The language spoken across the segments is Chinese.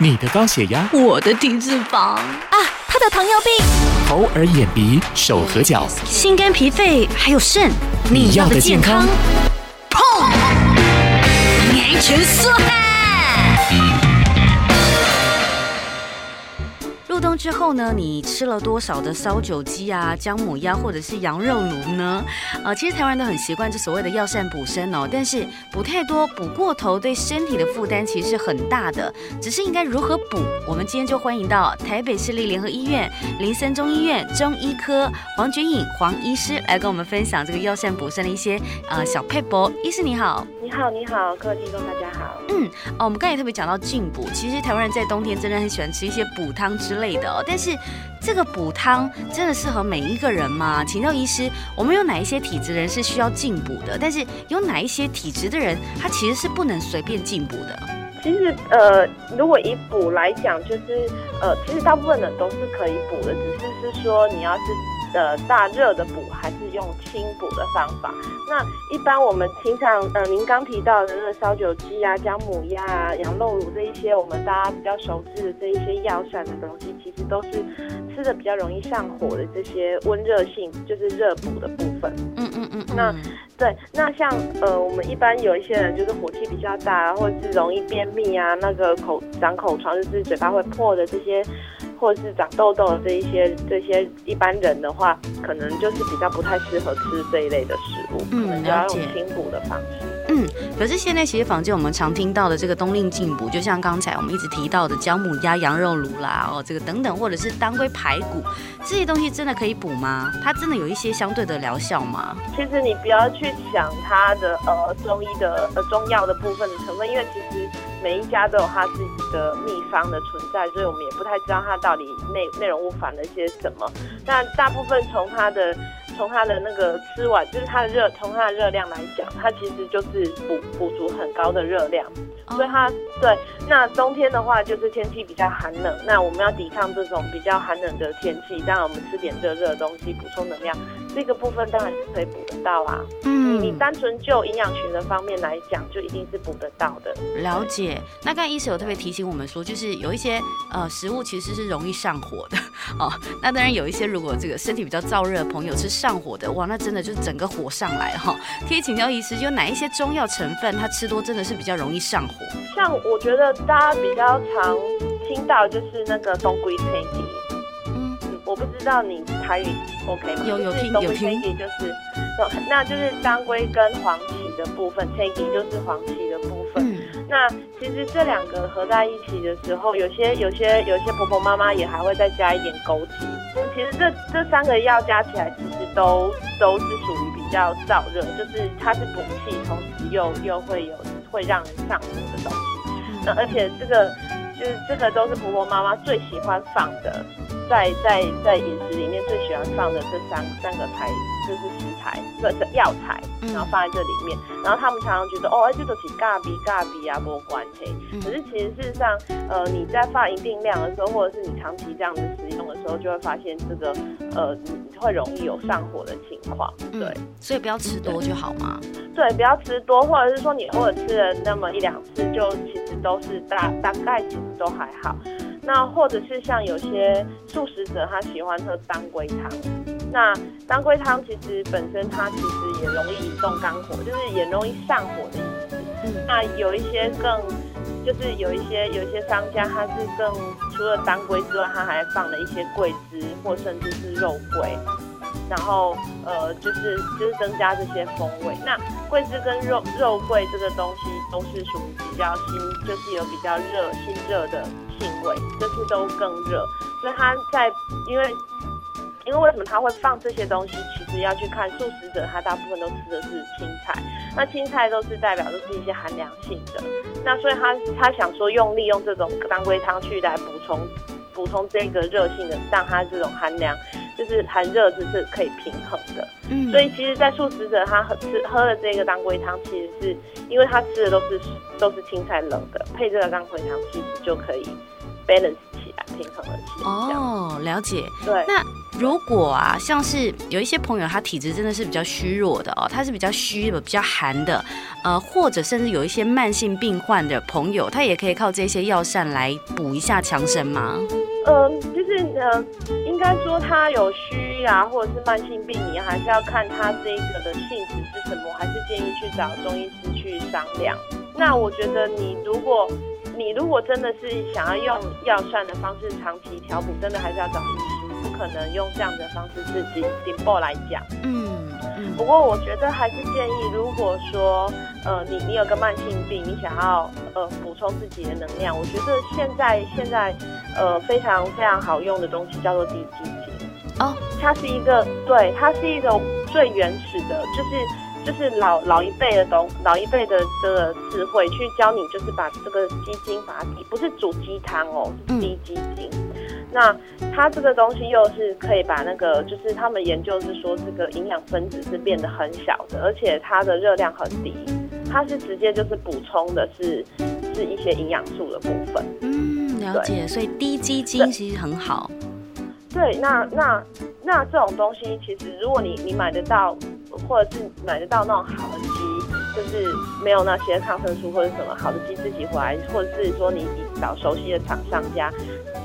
你的高血压，我的低脂肪。啊，他的糖尿病，头耳眼鼻手和脚，心肝脾肺还有肾，你要的健康，砰，年全说之后呢，你吃了多少的烧酒鸡啊、姜母鸭或者是羊肉炉呢？呃，其实台湾人都很习惯这所谓的药膳补身哦，但是补太多、补过头，对身体的负担其实是很大的。只是应该如何补？我们今天就欢迎到台北市立联合医院林森中医院中医科黄菊颖黄医师来跟我们分享这个药膳补身的一些呃小配博。医师你好，你好，你好，各位听众大家好。嗯，哦，我们刚才也特别讲到进补，其实台湾人在冬天真的很喜欢吃一些补汤之类的哦，但是这个补汤真的适合每一个人吗？请教医师，我们有哪一些体质人是需要进补的？但是有哪一些体质的人，他其实是不能随便进补的？其实，呃，如果以补来讲，就是呃，其实大部分人都是可以补的，只是是说你要是。呃，大热的补还是用清补的方法？那一般我们平常，呃，您刚提到的那个烧酒鸡啊、姜母鸭啊、羊肉乳这一些，我们大家比较熟知的这一些药膳的东西，其实都是吃的比较容易上火的这些温热性，就是热补的部分。嗯嗯嗯。那对，那像呃，我们一般有一些人就是火气比较大，或者是容易便秘啊，那个口长口疮，就是嘴巴会破的这些。或者是长痘痘的这一些这些一般人的话，可能就是比较不太适合吃这一类的食物，嗯，可能就要用清补的方式。嗯，可是现在其实坊间我们常听到的这个冬令进补，就像刚才我们一直提到的姜母鸭、羊肉炉啦，哦，这个等等，或者是当归排骨这些东西，真的可以补吗？它真的有一些相对的疗效吗？其实你不要去想它的呃中医的呃中药的部分的成分，因为其实每一家都有它自己的秘方的存在，所以我们也不太知道它到底内内容物反了些什么。那大部分从它的。从它的那个吃完，就是它的热，从它的热量来讲，它其实就是补补足很高的热量，所以它对。那冬天的话，就是天气比较寒冷，那我们要抵抗这种比较寒冷的天气，当然我们吃点热热的东西补充能量，这个部分当然是可以补得到啊。嗯，你单纯就营养学的方面来讲，就一定是补得到的。了解。那刚才医师有特别提醒我们说，就是有一些呃食物其实是容易上火的哦。那当然有一些如果这个身体比较燥热的朋友是上。火的哇，那真的就是整个火上来哈。可以请教医师，有哪一些中药成分，它吃多真的是比较容易上火？像我觉得大家比较常听到就是那个当归青鸡，嗯，我不知道你台语 OK 吗？有有听有听，就是，那就是当归跟黄芪的部分，青鸡就是黄芪的部分。嗯，那其实这两个合在一起的时候，有些有些有些婆婆妈妈也还会再加一点枸杞。其实这这三个药加起来，其实都都是属于比较燥热，就是它是补气，同时又又会有会让人上火的东西。那而且这个就是这个都是婆婆妈妈最喜欢放的。在在在饮食里面最喜欢放的这三三个材就是食材，不是药材，然后放在这里面，然后他们常常觉得哦，这都是咖比咖比啊，没关系。可是其实事实上，呃，你在放一定量的时候，或者是你长期这样子使用的时候，就会发现这个呃你会容易有上火的情况。对、嗯，所以不要吃多就好吗？对，不要吃多，或者是说你偶尔吃了那么一两次，就其实都是大大概其实都还好。那或者是像有些素食者，他喜欢喝当归汤。那当归汤其实本身它其实也容易引动肝火，就是也容易上火的意思。嗯。那有一些更，就是有一些有一些商家，他是更除了当归之外，他还放了一些桂枝或甚至是肉桂。然后，呃，就是就是增加这些风味。那桂枝跟肉肉桂这个东西都是属于比较辛，就是有比较热辛热的性味，就是都更热。所以它在因为因为为什么他会放这些东西？其实要去看素食者，他大部分都吃的是青菜。那青菜都是代表都是一些寒凉性的。那所以他他想说用利用这种当归汤去来补充补充这个热性的，让它这种寒凉。就是寒热就是可以平衡的，嗯，所以其实，在素食者他喝吃喝了这个当归汤，其实是因为他吃的都是都是青菜冷的，配这个当归汤，其实就可以 balance 起来，平衡了起来。哦，了解。对。那如果啊，像是有一些朋友，他体质真的是比较虚弱的哦，他是比较虚的、比较寒的，呃，或者甚至有一些慢性病患的朋友，他也可以靠这些药膳来补一下强身吗？嗯，就是呃，应该说他有虚啊，或者是慢性病，你还是要看他这个的性质是什么，还是建议去找中医师去商量。那我觉得你如果你如果真的是想要用药膳的方式长期调补，真的还是要找医师，可能用这样的方式自己顶爆来讲。嗯嗯。不过我觉得还是建议，如果说呃你你有个慢性病，你想要呃补充自己的能量，我觉得现在现在呃非常非常好用的东西叫做低基精。哦，它是一个对，它是一个最原始的，就是。就是老老一辈的东，老一辈的这个智慧去教你，就是把这个鸡精把它滴，不是煮鸡汤哦，是滴鸡精。嗯、那它这个东西又是可以把那个，就是他们研究是说这个营养分子是变得很小的，而且它的热量很低，它是直接就是补充的是是一些营养素的部分。嗯，了解。所以滴鸡精其实很好。对，那那那这种东西，其实如果你你买得到。或者是买得到那种好的鸡，就是没有那些抗生素或者什么好的鸡自己回来，或者是说你你找熟悉的厂商家，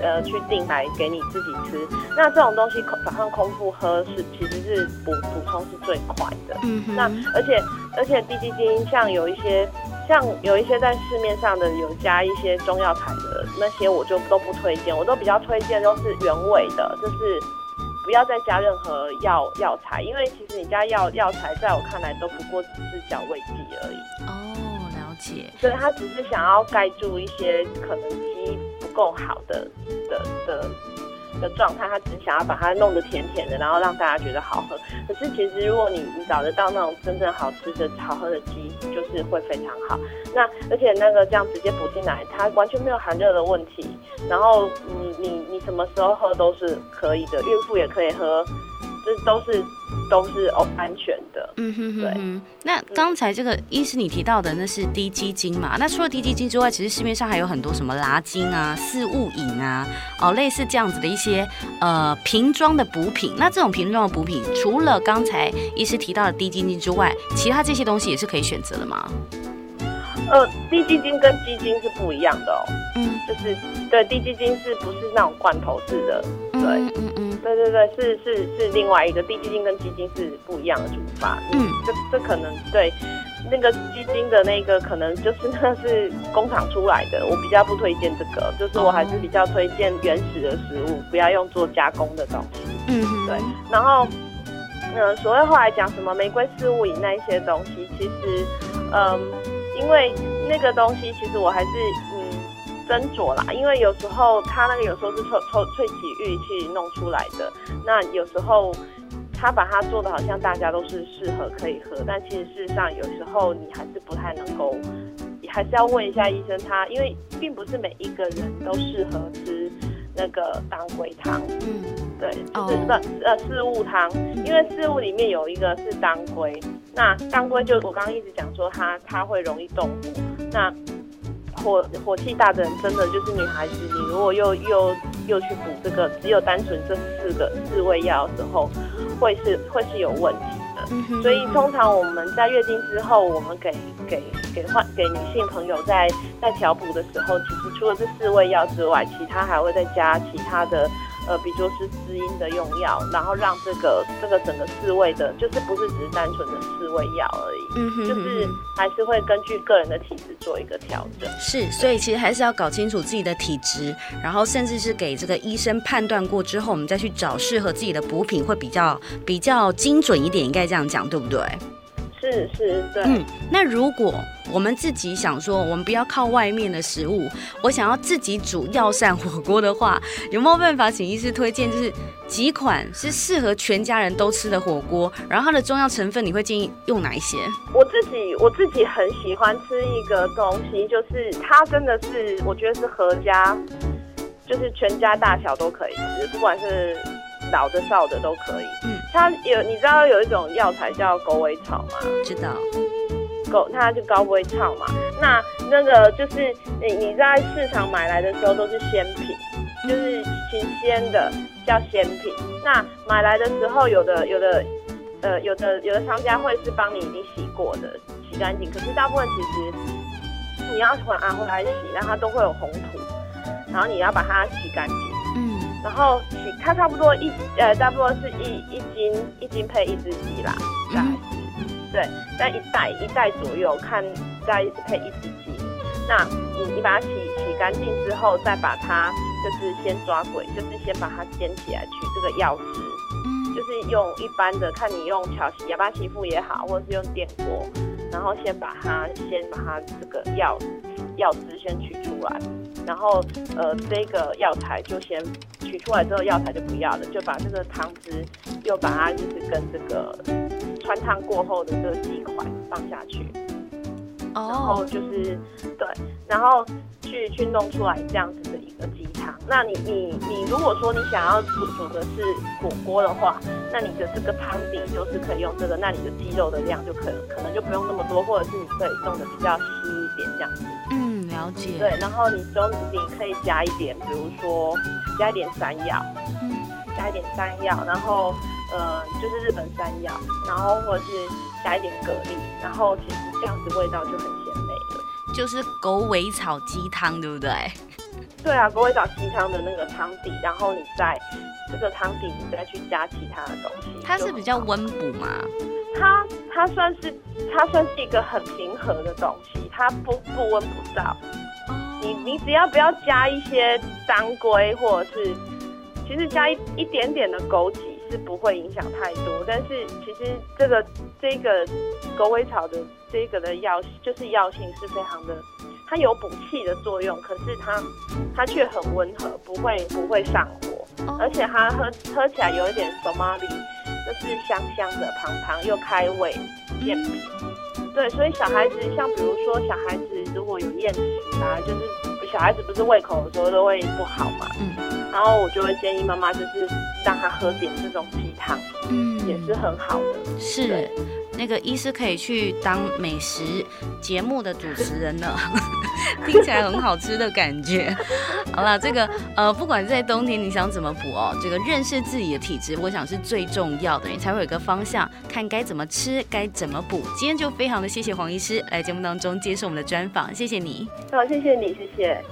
呃，去订来给你自己吃。那这种东西早上空腹喝是其实是补补充是最快的。嗯哼。那而且而且滴鸡精像有一些像有一些在市面上的有加一些中药材的那些，我就都不推荐，我都比较推荐都是原味的，就是。不要再加任何药药材，因为其实你加药药材，在我看来都不过只是调味剂而已。哦，了所以他只是想要盖住一些可能鸡不够好的的的。的状态，他只想要把它弄得甜甜的，然后让大家觉得好喝。可是其实，如果你你找得到那种真正好吃的好喝的鸡，就是会非常好。那而且那个这样直接补进来，它完全没有寒热的问题。然后，嗯，你你什么时候喝都是可以的，孕妇也可以喝。这都是都是哦安全的，嗯哼哼，对。那刚才这个医师你提到的那是低基金嘛？那除了低基金之外，其实市面上还有很多什么 lapsang 精啊、四物饮啊，哦，类似这样子的一些呃瓶装的补品。那这种瓶装的补品，除了刚才医师提到的低基金之外，其他这些东西也是可以选择的吗？呃，低基金跟基金是不一样的哦。嗯，就是对，低基金是不是那种罐头式的？对，嗯嗯嗯，对对对，是是是另外一个低基金跟基金是不一样的煮法。嗯，这这可能对那个基金的那个可能就是那是工厂出来的，我比较不推荐这个，就是我还是比较推荐原始的食物，不要用做加工的东西。嗯哼，对。然后，嗯、呃，所谓后来讲什么玫瑰四物饮那一些东西，其实，嗯。因为那个东西，其实我还是嗯斟酌啦。因为有时候他那个有时候是抽抽萃取玉去弄出来的，那有时候他把它做的好像大家都是适合可以喝，但其实事实上有时候你还是不太能够，还是要问一下医生他，因为并不是每一个人都适合吃那个当归汤。嗯，对，就是那呃四物汤，因为四物里面有一个是当归。那当归就我刚刚一直讲说它它会容易动火，那火火气大的人真的就是女孩子，你如果又又又去补这个只有单纯这四个四味药的时候，会是会是有问题的。所以通常我们在月经之后，我们给给给患给女性朋友在在调补的时候，其实除了这四味药之外，其他还会再加其他的。呃，比如说是滋阴的用药，然后让这个这个整个四味的，就是不是只是单纯的四味药而已，嗯哼，就是还是会根据个人的体质做一个调整。是，所以其实还是要搞清楚自己的体质，然后甚至是给这个医生判断过之后，我们再去找适合自己的补品，会比较比较精准一点，应该这样讲，对不对？是是，对。嗯，那如果我们自己想说，我们不要靠外面的食物，我想要自己煮药膳火锅的话，有没有办法请医师推荐？就是几款是适合全家人都吃的火锅，然后它的中药成分你会建议用哪一些？我自己我自己很喜欢吃一个东西，就是它真的是我觉得是合家，就是全家大小都可以吃，不管是老的少的都可以。嗯。它有，你知道有一种药材叫狗尾草吗？知道，狗它就狗尾草嘛。那那个就是你你在市场买来的时候都是鲜品，就是新鲜的叫鲜品。那买来的时候，有的有的呃有的有的商家会是帮你已经洗过的，洗干净。可是大部分其实你要拿回来洗，然后它都会有红土，然后你要把它洗干净。嗯，然后洗它差不多一呃差不多是一一斤一斤配一只鸡啦，嗯，对，但一袋一袋左右，看再配一只鸡。那你你把它洗洗干净之后，再把它就是先抓鬼，就是先把它煎起来，取这个药汁。嗯，就是用一般的，看你用巧洗哑巴媳妇也好，或者是用电锅，然后先把它先把它这个药药汁先取出来，然后呃这个药材就先取出来之后，药材就不要了，就把这个汤汁又把它就是跟这个汆烫过后的这个鸡块放下去。然后就是对，然后去去弄出来这样子的一个鸡汤。那你你你如果说你想要煮煮的是火锅的话，那你的这个汤底就是可以用这个，那你的鸡肉的量就可能可能就不用那么多，或者是你可以弄得比较稀一点这样子。嗯，了解。对，然后你中你可以加一点，比如说加一点山药，嗯，加一点山药，然后呃就是日本山药，然后或者是加一点蛤蜊，然后其实。这样子味道就很鲜美了，就是狗尾草鸡汤，对不对？对啊，狗尾草鸡汤的那个汤底，然后你在这个汤底，你再去加其他的东西。它是比较温补嘛？它它算是它算是一个很平和的东西，它不不温不燥。你你只要不要加一些当归，或者是其实加一一点点的枸杞是不会影响太多。但是其实这个这个狗尾草的。这个的药就是药性是非常的，它有补气的作用，可是它它却很温和，不会不会上火，oh. 而且它喝喝起来有一点手麻里，就是香香的、胖胖又开胃、健脾。对，所以小孩子像比如说小孩子如果有厌食啊，就是小孩子不是胃口的时候都会不好嘛，嗯，然后我就会建议妈妈就是让她喝点这种鸡汤，嗯，也是很好的，是。那个医师可以去当美食节目的主持人了，听起来很好吃的感觉。好了，这个呃，不管在冬天你想怎么补哦，这个认识自己的体质，我想是最重要的，你才会有一个方向，看该怎么吃，该怎么补。今天就非常的谢谢黄医师来节目当中接受我们的专访，谢谢你。好，谢谢你，谢谢。